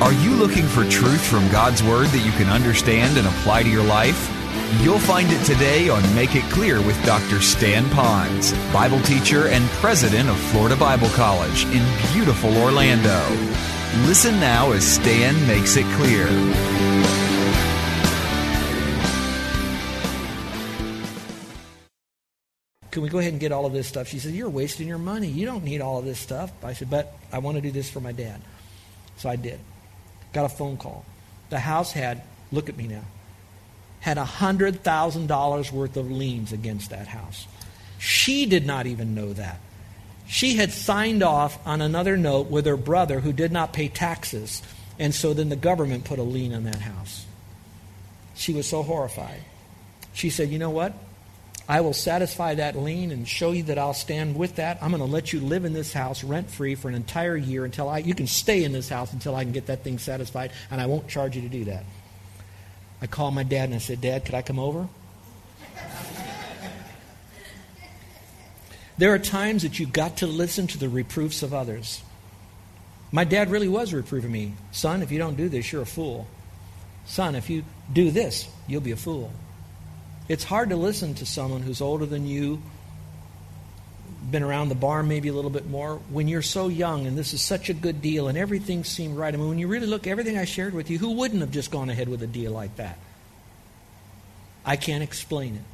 Are you looking for truth from God's Word that you can understand and apply to your life? You'll find it today on Make It Clear with Dr. Stan Ponz, Bible teacher and president of Florida Bible College in beautiful Orlando. Listen now as Stan makes it clear. Can we go ahead and get all of this stuff? She said, You're wasting your money. You don't need all of this stuff. I said, But I want to do this for my dad. So I did. Got a phone call. The house had, look at me now, had $100,000 worth of liens against that house. She did not even know that. She had signed off on another note with her brother who did not pay taxes. And so then the government put a lien on that house. She was so horrified. She said, You know what? I will satisfy that lien and show you that I'll stand with that. I'm going to let you live in this house rent free for an entire year until I, you can stay in this house until I can get that thing satisfied, and I won't charge you to do that. I called my dad and I said, Dad, could I come over? there are times that you've got to listen to the reproofs of others. My dad really was reproving me. Son, if you don't do this, you're a fool. Son, if you do this, you'll be a fool. It's hard to listen to someone who's older than you, been around the barn maybe a little bit more, when you're so young and this is such a good deal and everything seemed right. I mean, when you really look, everything I shared with you, who wouldn't have just gone ahead with a deal like that? I can't explain it.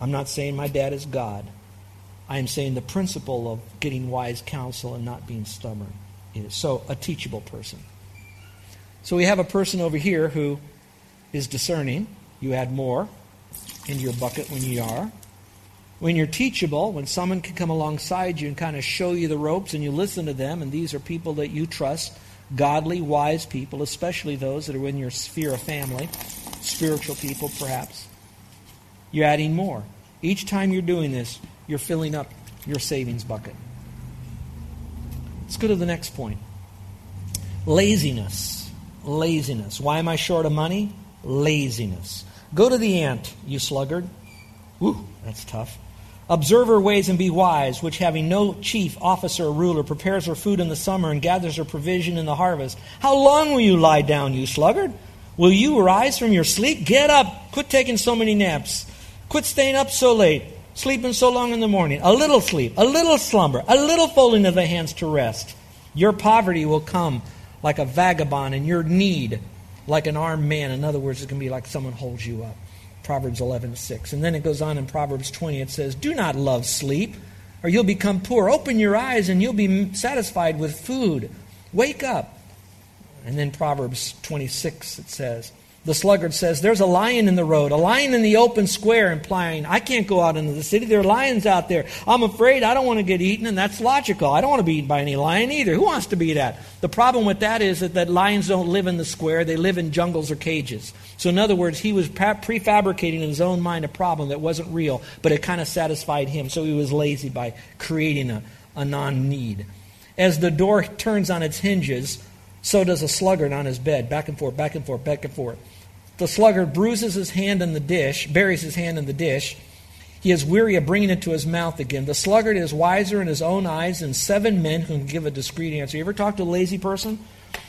I'm not saying my dad is God. I am saying the principle of getting wise counsel and not being stubborn is. So, a teachable person. So, we have a person over here who is discerning. You add more into your bucket when you are. When you're teachable, when someone can come alongside you and kind of show you the ropes and you listen to them, and these are people that you trust, godly, wise people, especially those that are in your sphere of family, spiritual people perhaps, you're adding more. Each time you're doing this, you're filling up your savings bucket. Let's go to the next point laziness. Laziness. Why am I short of money? Laziness. Go to the ant, you sluggard. Whew, that's tough. Observe her ways and be wise, which having no chief, officer, or ruler, prepares her food in the summer and gathers her provision in the harvest. How long will you lie down, you sluggard? Will you rise from your sleep? Get up. Quit taking so many naps. Quit staying up so late, sleeping so long in the morning. A little sleep, a little slumber, a little folding of the hands to rest. Your poverty will come like a vagabond, and your need like an armed man. In other words, it's going to be like someone holds you up. Proverbs 11, 6. And then it goes on in Proverbs 20, it says, Do not love sleep, or you'll become poor. Open your eyes, and you'll be satisfied with food. Wake up. And then Proverbs 26, it says, the sluggard says, There's a lion in the road, a lion in the open square, implying, I can't go out into the city. There are lions out there. I'm afraid I don't want to get eaten, and that's logical. I don't want to be eaten by any lion either. Who wants to be that? The problem with that is that, that lions don't live in the square, they live in jungles or cages. So, in other words, he was prefabricating in his own mind a problem that wasn't real, but it kind of satisfied him. So he was lazy by creating a, a non need. As the door turns on its hinges, so does a sluggard on his bed, back and forth, back and forth, back and forth. The sluggard bruises his hand in the dish, buries his hand in the dish. He is weary of bringing it to his mouth again. The sluggard is wiser in his own eyes than seven men who can give a discreet answer. You ever talk to a lazy person?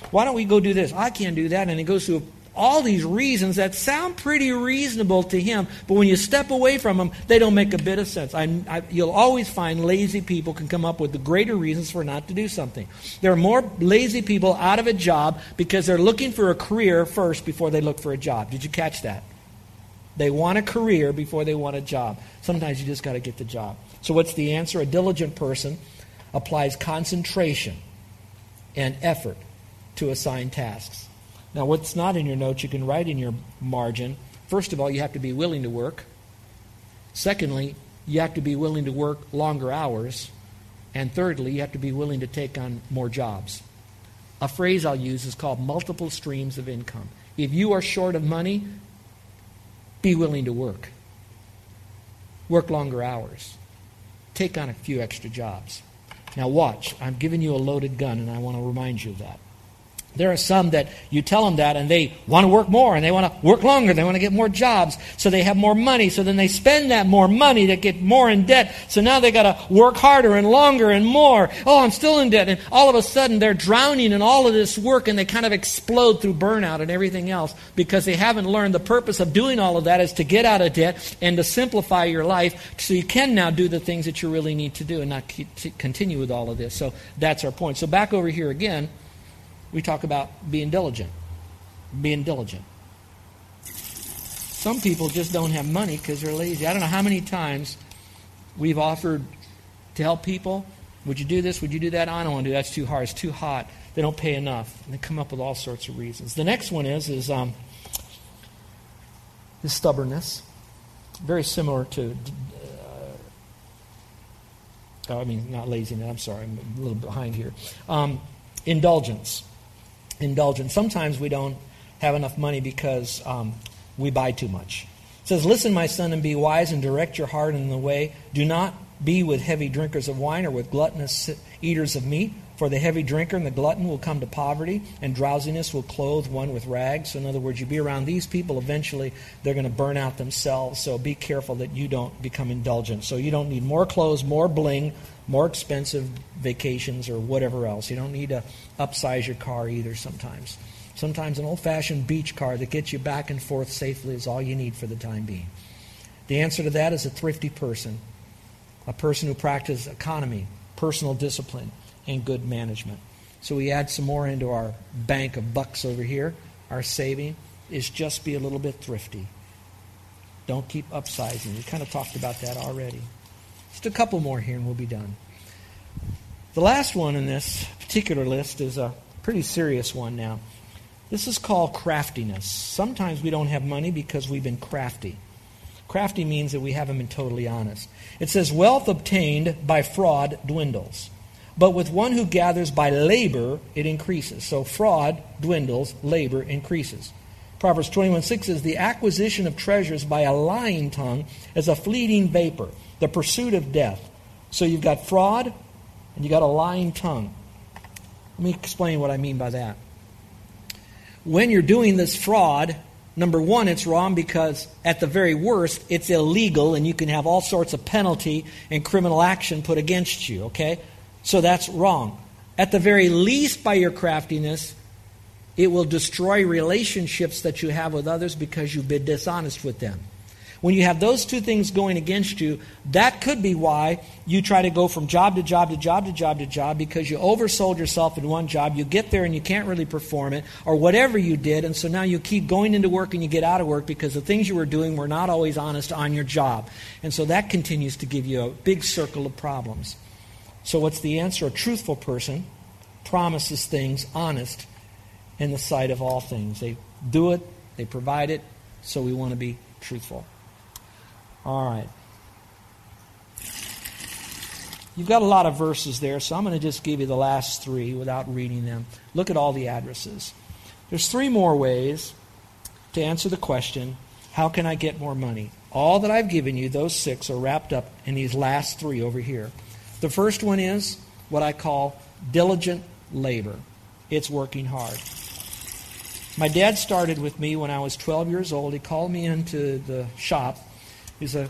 Why don't we go do this? I can't do that. And he goes through all these reasons that sound pretty reasonable to him, but when you step away from them, they don't make a bit of sense. I, I, you'll always find lazy people can come up with the greater reasons for not to do something. There are more lazy people out of a job because they're looking for a career first before they look for a job. Did you catch that? They want a career before they want a job. Sometimes you just got to get the job. So, what's the answer? A diligent person applies concentration and effort to assigned tasks. Now, what's not in your notes, you can write in your margin. First of all, you have to be willing to work. Secondly, you have to be willing to work longer hours. And thirdly, you have to be willing to take on more jobs. A phrase I'll use is called multiple streams of income. If you are short of money, be willing to work. Work longer hours. Take on a few extra jobs. Now, watch. I'm giving you a loaded gun, and I want to remind you of that. There are some that you tell them that and they want to work more and they want to work longer. And they want to get more jobs so they have more money. So then they spend that more money to get more in debt. So now they got to work harder and longer and more. Oh, I'm still in debt. And all of a sudden they're drowning in all of this work and they kind of explode through burnout and everything else because they haven't learned the purpose of doing all of that is to get out of debt and to simplify your life so you can now do the things that you really need to do and not continue with all of this. So that's our point. So back over here again we talk about being diligent. Being diligent. Some people just don't have money because they're lazy. I don't know how many times we've offered to help people. Would you do this? Would you do that? I don't want to do that. That's too hard. It's too hot. They don't pay enough. And they come up with all sorts of reasons. The next one is is um, is stubbornness. Very similar to uh, I mean, not laziness. I'm sorry, I'm a little behind here. Um, indulgence indulgence. Sometimes we don't have enough money because um, we buy too much. It says, Listen, my son, and be wise and direct your heart in the way. Do not be with heavy drinkers of wine or with gluttonous eaters of meat. For the heavy drinker and the glutton will come to poverty, and drowsiness will clothe one with rags. So, in other words, you be around these people, eventually they're going to burn out themselves. So, be careful that you don't become indulgent. So, you don't need more clothes, more bling, more expensive vacations, or whatever else. You don't need to upsize your car either sometimes. Sometimes an old fashioned beach car that gets you back and forth safely is all you need for the time being. The answer to that is a thrifty person, a person who practices economy, personal discipline and good management. So we add some more into our bank of bucks over here. Our saving is just be a little bit thrifty. Don't keep upsizing. We kind of talked about that already. Just a couple more here and we'll be done. The last one in this particular list is a pretty serious one now. This is called craftiness. Sometimes we don't have money because we've been crafty. Crafty means that we haven't been totally honest. It says, Wealth obtained by fraud dwindles. But with one who gathers by labor, it increases. So fraud dwindles, labor increases. Proverbs 21 6 says, The acquisition of treasures by a lying tongue is a fleeting vapor, the pursuit of death. So you've got fraud and you've got a lying tongue. Let me explain what I mean by that. When you're doing this fraud, number one, it's wrong because at the very worst, it's illegal and you can have all sorts of penalty and criminal action put against you, okay? So that's wrong. At the very least, by your craftiness, it will destroy relationships that you have with others because you've been dishonest with them. When you have those two things going against you, that could be why you try to go from job to job to job to job to job because you oversold yourself in one job. You get there and you can't really perform it, or whatever you did, and so now you keep going into work and you get out of work because the things you were doing were not always honest on your job. And so that continues to give you a big circle of problems. So, what's the answer? A truthful person promises things honest in the sight of all things. They do it, they provide it, so we want to be truthful. All right. You've got a lot of verses there, so I'm going to just give you the last three without reading them. Look at all the addresses. There's three more ways to answer the question how can I get more money? All that I've given you, those six, are wrapped up in these last three over here. The first one is what I call diligent labor. It's working hard. My dad started with me when I was 12 years old. He called me into the shop. He's a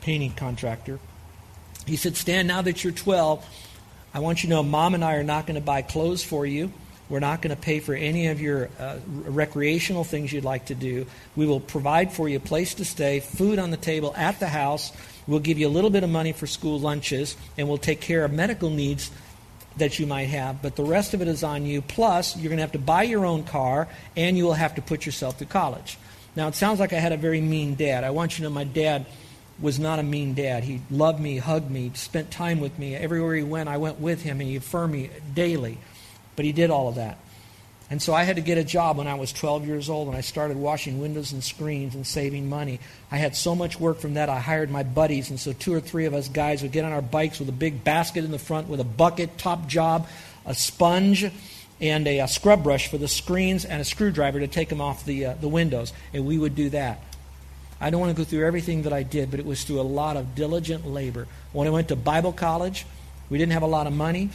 painting contractor. He said, Stan, now that you're 12, I want you to know Mom and I are not going to buy clothes for you. We're not going to pay for any of your uh, recreational things you'd like to do. We will provide for you a place to stay, food on the table at the house, We'll give you a little bit of money for school lunches, and we'll take care of medical needs that you might have, but the rest of it is on you. Plus, you're going to have to buy your own car, and you will have to put yourself through college. Now, it sounds like I had a very mean dad. I want you to know my dad was not a mean dad. He loved me, hugged me, spent time with me. Everywhere he went, I went with him, and he affirmed me daily. But he did all of that. And so I had to get a job when I was 12 years old and I started washing windows and screens and saving money. I had so much work from that, I hired my buddies. And so two or three of us guys would get on our bikes with a big basket in the front with a bucket, top job, a sponge, and a, a scrub brush for the screens and a screwdriver to take them off the, uh, the windows. And we would do that. I don't want to go through everything that I did, but it was through a lot of diligent labor. When I went to Bible college, we didn't have a lot of money,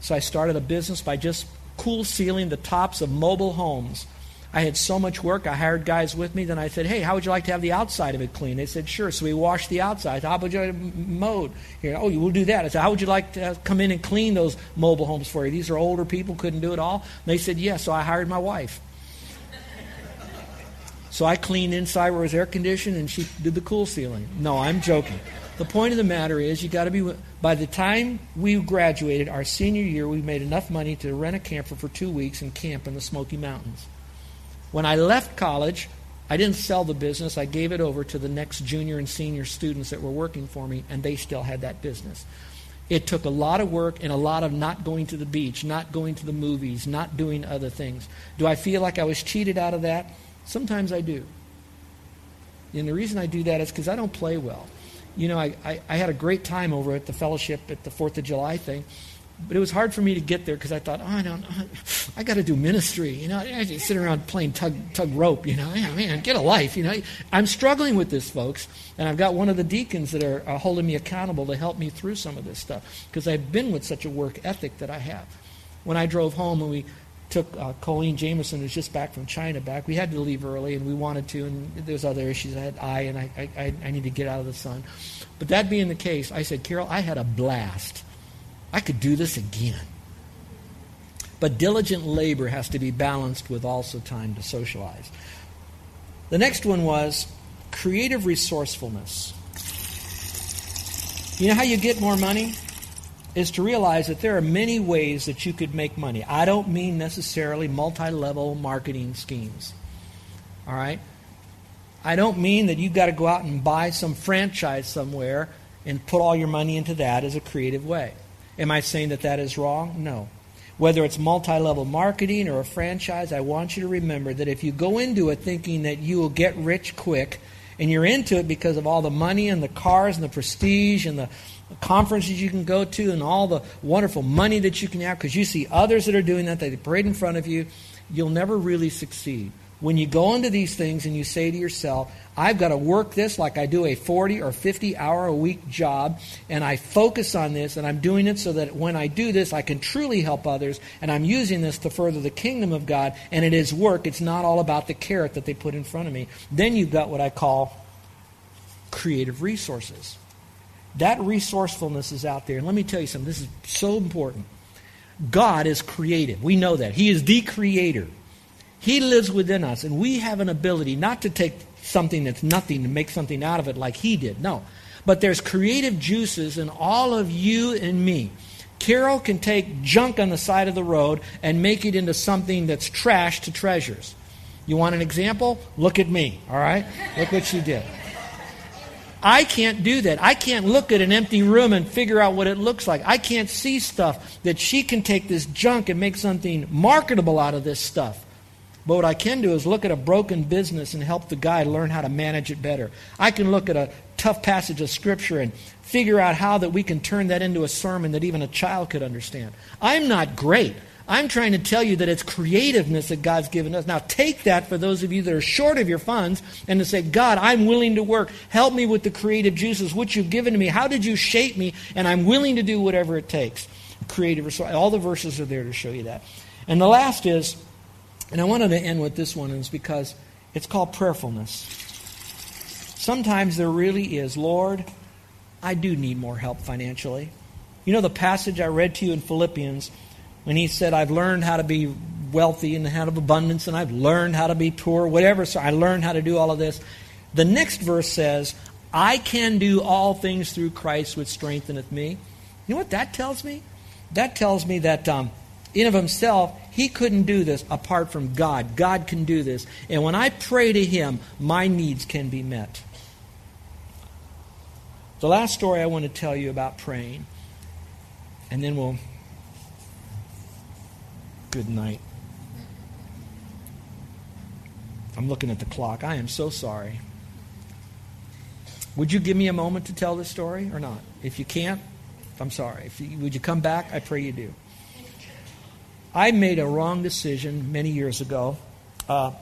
so I started a business by just cool sealing the tops of mobile homes. I had so much work, I hired guys with me. Then I said, Hey, how would you like to have the outside of it clean? They said, Sure. So we washed the outside. How would you mowed? Here, oh, we'll do that. I said, How would you like to come in and clean those mobile homes for you? These are older people, couldn't do it all. And they said, Yes. Yeah. So I hired my wife. so I cleaned inside where it was air conditioned, and she did the cool sealing. No, I'm joking. The point of the matter is, you got to be. By the time we graduated, our senior year, we made enough money to rent a camper for two weeks and camp in the Smoky Mountains. When I left college, I didn't sell the business. I gave it over to the next junior and senior students that were working for me, and they still had that business. It took a lot of work and a lot of not going to the beach, not going to the movies, not doing other things. Do I feel like I was cheated out of that? Sometimes I do. And the reason I do that is because I don't play well you know, I, I, I, had a great time over at the fellowship at the Fourth of July thing, but it was hard for me to get there because I thought, oh, I don't, I got to do ministry. You know, I just sit around playing tug tug rope. You know, yeah, man, get a life. You know, I'm struggling with this, folks, and I've got one of the deacons that are, are holding me accountable to help me through some of this stuff because I've been with such a work ethic that I have. When I drove home and we took uh, Colleen Jameson, who's just back from China, back. We had to leave early, and we wanted to, and there's other issues. I had eye, and I, I, I need to get out of the sun. But that being the case, I said, Carol, I had a blast. I could do this again. But diligent labor has to be balanced with also time to socialize. The next one was creative resourcefulness. You know how you get more money? is to realize that there are many ways that you could make money. I don't mean necessarily multi level marketing schemes. All right? I don't mean that you've got to go out and buy some franchise somewhere and put all your money into that as a creative way. Am I saying that that is wrong? No. Whether it's multi level marketing or a franchise, I want you to remember that if you go into it thinking that you will get rich quick, and you're into it because of all the money and the cars and the prestige and the conferences you can go to and all the wonderful money that you can have because you see others that are doing that, they parade in front of you, you'll never really succeed. When you go into these things and you say to yourself, I've got to work this like I do a 40 or 50 hour a week job, and I focus on this, and I'm doing it so that when I do this, I can truly help others, and I'm using this to further the kingdom of God, and it is work. It's not all about the carrot that they put in front of me. Then you've got what I call creative resources. That resourcefulness is out there. And let me tell you something, this is so important. God is creative. We know that. He is the creator. He lives within us, and we have an ability not to take something that's nothing and make something out of it like He did. No. But there's creative juices in all of you and me. Carol can take junk on the side of the road and make it into something that's trash to treasures. You want an example? Look at me, all right? Look what she did. I can't do that. I can't look at an empty room and figure out what it looks like. I can't see stuff that she can take this junk and make something marketable out of this stuff. But what I can do is look at a broken business and help the guy learn how to manage it better. I can look at a tough passage of scripture and figure out how that we can turn that into a sermon that even a child could understand. I'm not great. I'm trying to tell you that it's creativeness that God's given us. Now, take that for those of you that are short of your funds and to say, God, I'm willing to work. Help me with the creative juices, which you've given to me. How did you shape me? And I'm willing to do whatever it takes. Creative. All the verses are there to show you that. And the last is, and I wanted to end with this one, is because it's called prayerfulness. Sometimes there really is, Lord, I do need more help financially. You know the passage I read to you in Philippians when he said, I've learned how to be wealthy and have of abundance, and I've learned how to be poor, whatever. So I learned how to do all of this. The next verse says, I can do all things through Christ which strengtheneth me. You know what that tells me? That tells me that um, in of himself, he couldn't do this apart from God. God can do this. And when I pray to him, my needs can be met. The last story I want to tell you about praying, and then we'll good night. I'm looking at the clock. I am so sorry. Would you give me a moment to tell this story or not? If you can't, I'm sorry. If you, would you come back? I pray you do. I made a wrong decision many years ago. Uh,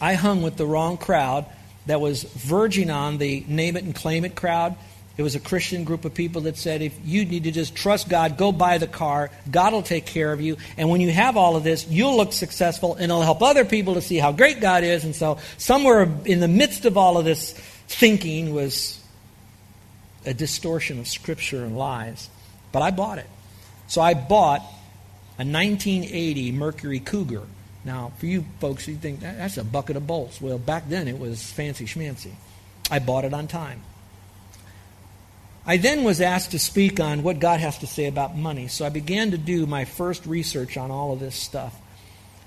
I hung with the wrong crowd that was verging on the name it and claim it crowd. It was a Christian group of people that said, if you need to just trust God, go buy the car. God will take care of you. And when you have all of this, you'll look successful and it'll help other people to see how great God is. And so, somewhere in the midst of all of this thinking was a distortion of Scripture and lies. But I bought it. So, I bought a 1980 Mercury Cougar. Now, for you folks, you think that's a bucket of bolts. Well, back then it was fancy schmancy. I bought it on time. I then was asked to speak on what God has to say about money. So I began to do my first research on all of this stuff.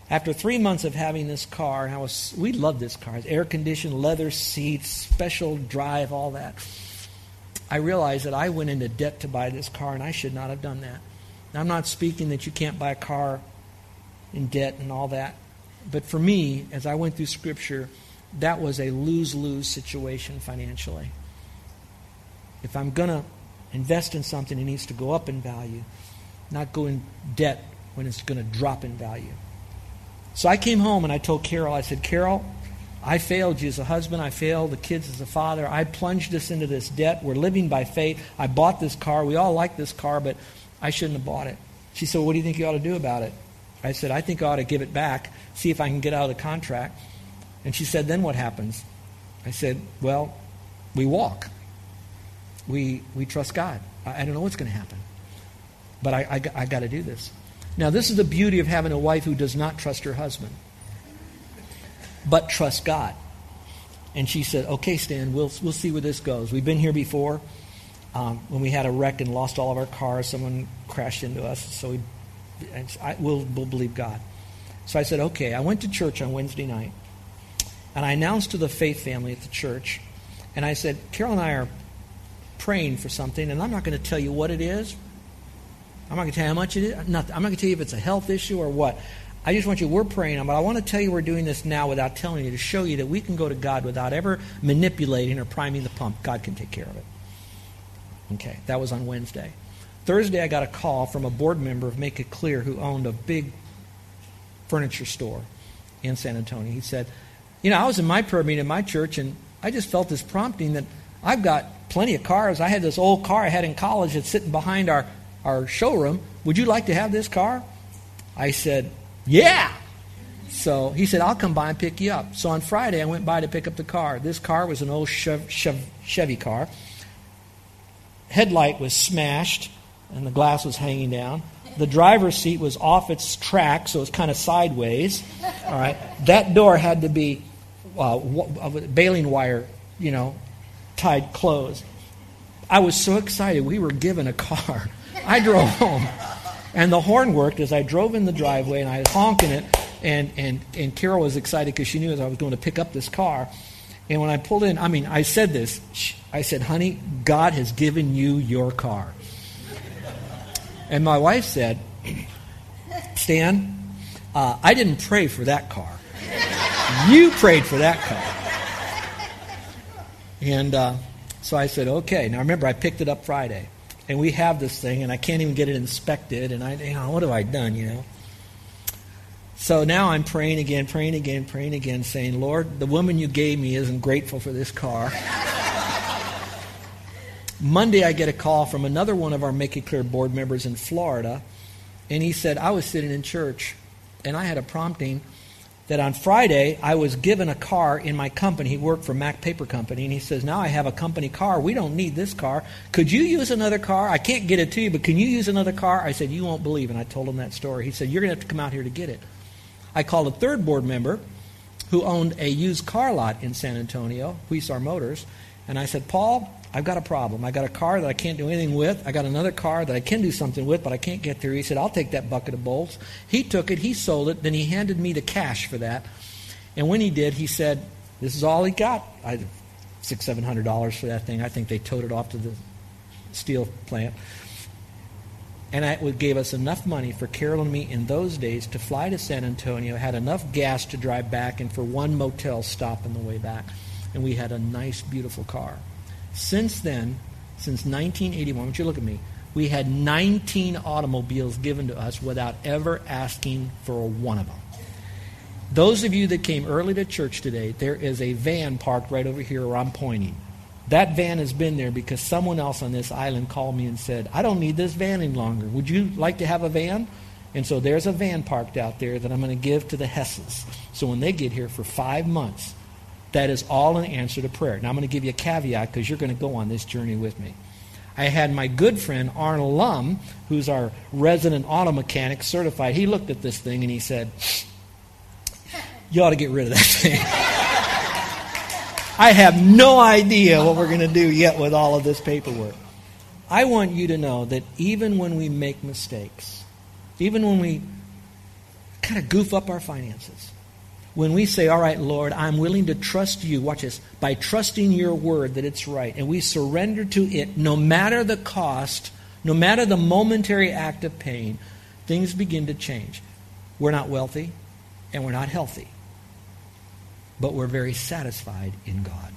After three months of having this car, and I was we loved this car. Air conditioned, leather seats, special drive, all that. I realized that I went into debt to buy this car, and I should not have done that. Now, I'm not speaking that you can't buy a car in debt and all that. But for me, as I went through Scripture, that was a lose lose situation financially. If I'm going to invest in something, it needs to go up in value, not go in debt when it's going to drop in value. So I came home and I told Carol, I said, Carol, I failed you as a husband. I failed the kids as a father. I plunged us into this debt. We're living by faith. I bought this car. We all like this car, but I shouldn't have bought it. She said, well, What do you think you ought to do about it? I said, I think I ought to give it back, see if I can get out of the contract. And she said, Then what happens? I said, Well, we walk we, we trust God. I, I don't know what's going to happen. But I, I, I got to do this. Now, this is the beauty of having a wife who does not trust her husband, but trusts God. And she said, Okay, Stan, we'll, we'll see where this goes. We've been here before. Um, when we had a wreck and lost all of our cars, someone crashed into us. So we, I, we'll, we'll believe God. So I said, Okay. I went to church on Wednesday night. And I announced to the faith family at the church. And I said, Carol and I are praying for something, and I'm not going to tell you what it is. I'm not going to tell you how much it is. Not, I'm not going to tell you if it's a health issue or what. I just want you, we're praying, on, but I want to tell you we're doing this now without telling you to show you that we can go to God without ever manipulating or priming the pump. God can take care of it. Okay, that was on Wednesday. Thursday, I got a call from a board member of Make It Clear who owned a big furniture store in San Antonio. He said, You know, I was in my prayer meeting in my church, and I just felt this prompting that I've got plenty of cars. I had this old car I had in college that's sitting behind our, our showroom. Would you like to have this car? I said, Yeah. So he said, I'll come by and pick you up. So on Friday, I went by to pick up the car. This car was an old Chevy car. Headlight was smashed, and the glass was hanging down. The driver's seat was off its track, so it was kind of sideways. All right. That door had to be uh, baling wire, you know, tied closed. I was so excited. We were given a car. I drove home. And the horn worked as I drove in the driveway and I was honking it. And, and, and Carol was excited because she knew as I was going to pick up this car. And when I pulled in, I mean, I said this. I said, honey, God has given you your car. And my wife said, Stan, uh, I didn't pray for that car. You prayed for that car. And uh, so I said, okay. Now remember, I picked it up Friday. And we have this thing, and I can't even get it inspected. And I, you know, what have I done, you know? So now I'm praying again, praying again, praying again, saying, Lord, the woman you gave me isn't grateful for this car. Monday, I get a call from another one of our Make It Clear board members in Florida. And he said, I was sitting in church, and I had a prompting that on Friday I was given a car in my company. He worked for Mac Paper Company, and he says, Now I have a company car. We don't need this car. Could you use another car? I can't get it to you, but can you use another car? I said, You won't believe. And I told him that story. He said, You're going to have to come out here to get it. I called a third board member who owned a used car lot in San Antonio, Huizar Motors, and I said, Paul, I've got a problem. I got a car that I can't do anything with. I got another car that I can do something with, but I can't get there. He said, I'll take that bucket of bolts. He took it, he sold it, then he handed me the cash for that. And when he did, he said, This is all he got. I six, seven hundred dollars for that thing. I think they towed it off to the steel plant. And it gave us enough money for Carol and me in those days to fly to San Antonio, had enough gas to drive back, and for one motel stop on the way back. And we had a nice, beautiful car. Since then, since 1981, would you look at me? We had 19 automobiles given to us without ever asking for one of them. Those of you that came early to church today, there is a van parked right over here where I'm pointing. That van has been there because someone else on this island called me and said, I don't need this van any longer. Would you like to have a van? And so there's a van parked out there that I'm going to give to the Hesses. So when they get here for five months, that is all an answer to prayer. Now I'm going to give you a caveat because you're going to go on this journey with me. I had my good friend Arnold Lum, who's our resident auto mechanic, certified. He looked at this thing and he said, You ought to get rid of that thing. I have no idea what we're going to do yet with all of this paperwork. I want you to know that even when we make mistakes, even when we kind of goof up our finances, when we say, All right, Lord, I'm willing to trust you, watch this, by trusting your word that it's right, and we surrender to it, no matter the cost, no matter the momentary act of pain, things begin to change. We're not wealthy, and we're not healthy but we're very satisfied in God.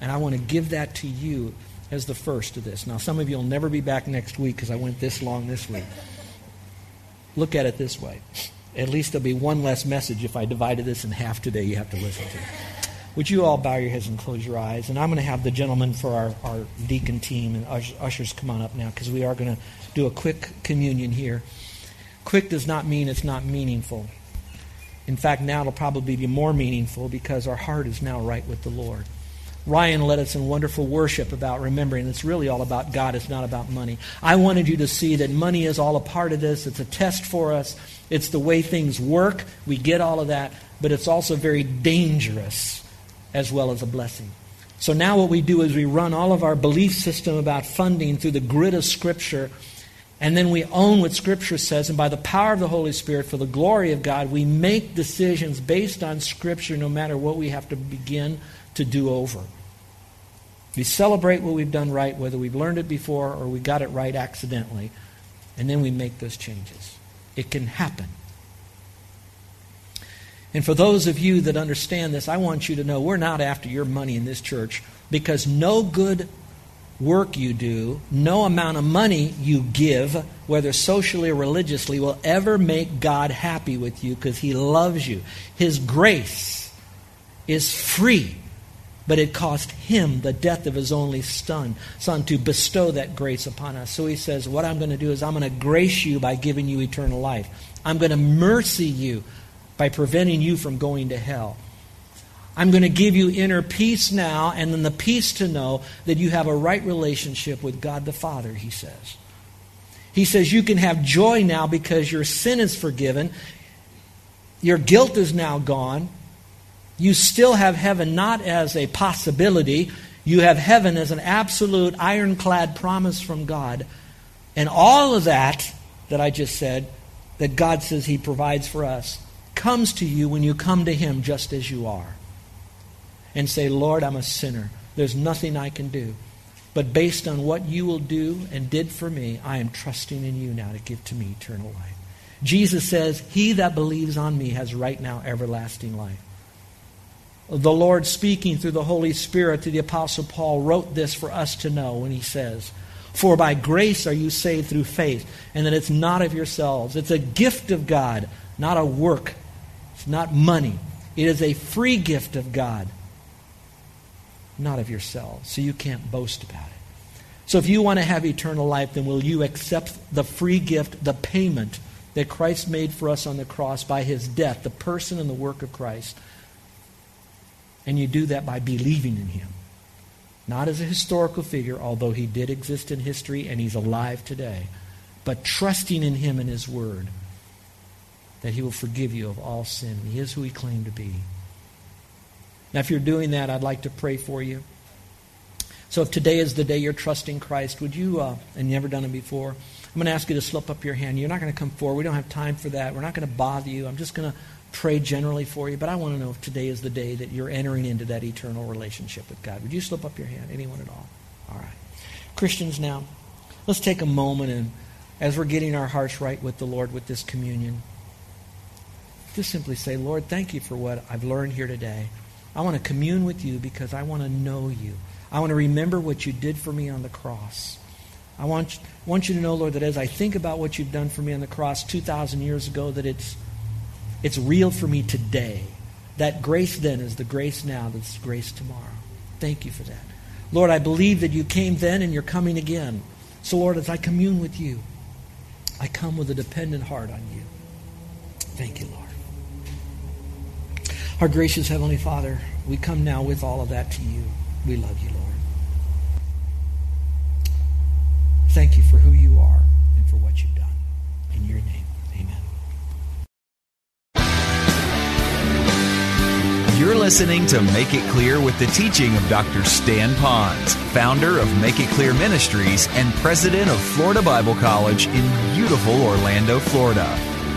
And I want to give that to you as the first of this. Now, some of you will never be back next week because I went this long this week. Look at it this way. At least there'll be one less message if I divided this in half today you have to listen to. Would you all bow your heads and close your eyes? And I'm going to have the gentleman for our, our deacon team and ushers come on up now because we are going to do a quick communion here. Quick does not mean it's not meaningful. In fact, now it'll probably be more meaningful because our heart is now right with the Lord. Ryan led us in wonderful worship about remembering it's really all about God, it's not about money. I wanted you to see that money is all a part of this. It's a test for us, it's the way things work. We get all of that, but it's also very dangerous as well as a blessing. So now what we do is we run all of our belief system about funding through the grid of Scripture and then we own what Scripture says, and by the power of the Holy Spirit, for the glory of God, we make decisions based on Scripture no matter what we have to begin to do over. We celebrate what we've done right, whether we've learned it before or we got it right accidentally, and then we make those changes. It can happen. And for those of you that understand this, I want you to know we're not after your money in this church because no good work you do, no amount of money you give, whether socially or religiously, will ever make God happy with you because He loves you. His grace is free, but it cost Him the death of His only son, son to bestow that grace upon us. So He says, What I'm going to do is I'm going to grace you by giving you eternal life. I'm going to mercy you by preventing you from going to hell. I'm going to give you inner peace now, and then the peace to know that you have a right relationship with God the Father, he says. He says you can have joy now because your sin is forgiven, your guilt is now gone. You still have heaven not as a possibility, you have heaven as an absolute ironclad promise from God. And all of that that I just said, that God says He provides for us, comes to you when you come to Him just as you are and say, Lord, I'm a sinner. There's nothing I can do. But based on what you will do and did for me, I am trusting in you now to give to me eternal life. Jesus says, He that believes on me has right now everlasting life. The Lord, speaking through the Holy Spirit to the Apostle Paul, wrote this for us to know when he says, For by grace are you saved through faith, and that it's not of yourselves. It's a gift of God, not a work. It's not money. It is a free gift of God not of yourselves. So you can't boast about it. So if you want to have eternal life, then will you accept the free gift, the payment that Christ made for us on the cross by his death, the person and the work of Christ? And you do that by believing in him. Not as a historical figure, although he did exist in history and he's alive today, but trusting in him and his word that he will forgive you of all sin. He is who he claimed to be. Now, if you're doing that, I'd like to pray for you. So, if today is the day you're trusting Christ, would you, uh, and you've never done it before, I'm going to ask you to slip up your hand. You're not going to come forward. We don't have time for that. We're not going to bother you. I'm just going to pray generally for you. But I want to know if today is the day that you're entering into that eternal relationship with God. Would you slip up your hand? Anyone at all? All right. Christians, now, let's take a moment and as we're getting our hearts right with the Lord with this communion, just simply say, Lord, thank you for what I've learned here today. I want to commune with you because I want to know you. I want to remember what you did for me on the cross. I want, want you to know, Lord, that as I think about what you've done for me on the cross 2,000 years ago, that it's, it's real for me today. That grace then is the grace now that's grace tomorrow. Thank you for that. Lord, I believe that you came then and you're coming again. So, Lord, as I commune with you, I come with a dependent heart on you. Thank you, Lord. Our gracious Heavenly Father, we come now with all of that to you. We love you, Lord. Thank you for who you are and for what you've done. In your name, amen. You're listening to Make It Clear with the teaching of Dr. Stan Ponz, founder of Make It Clear Ministries and president of Florida Bible College in beautiful Orlando, Florida.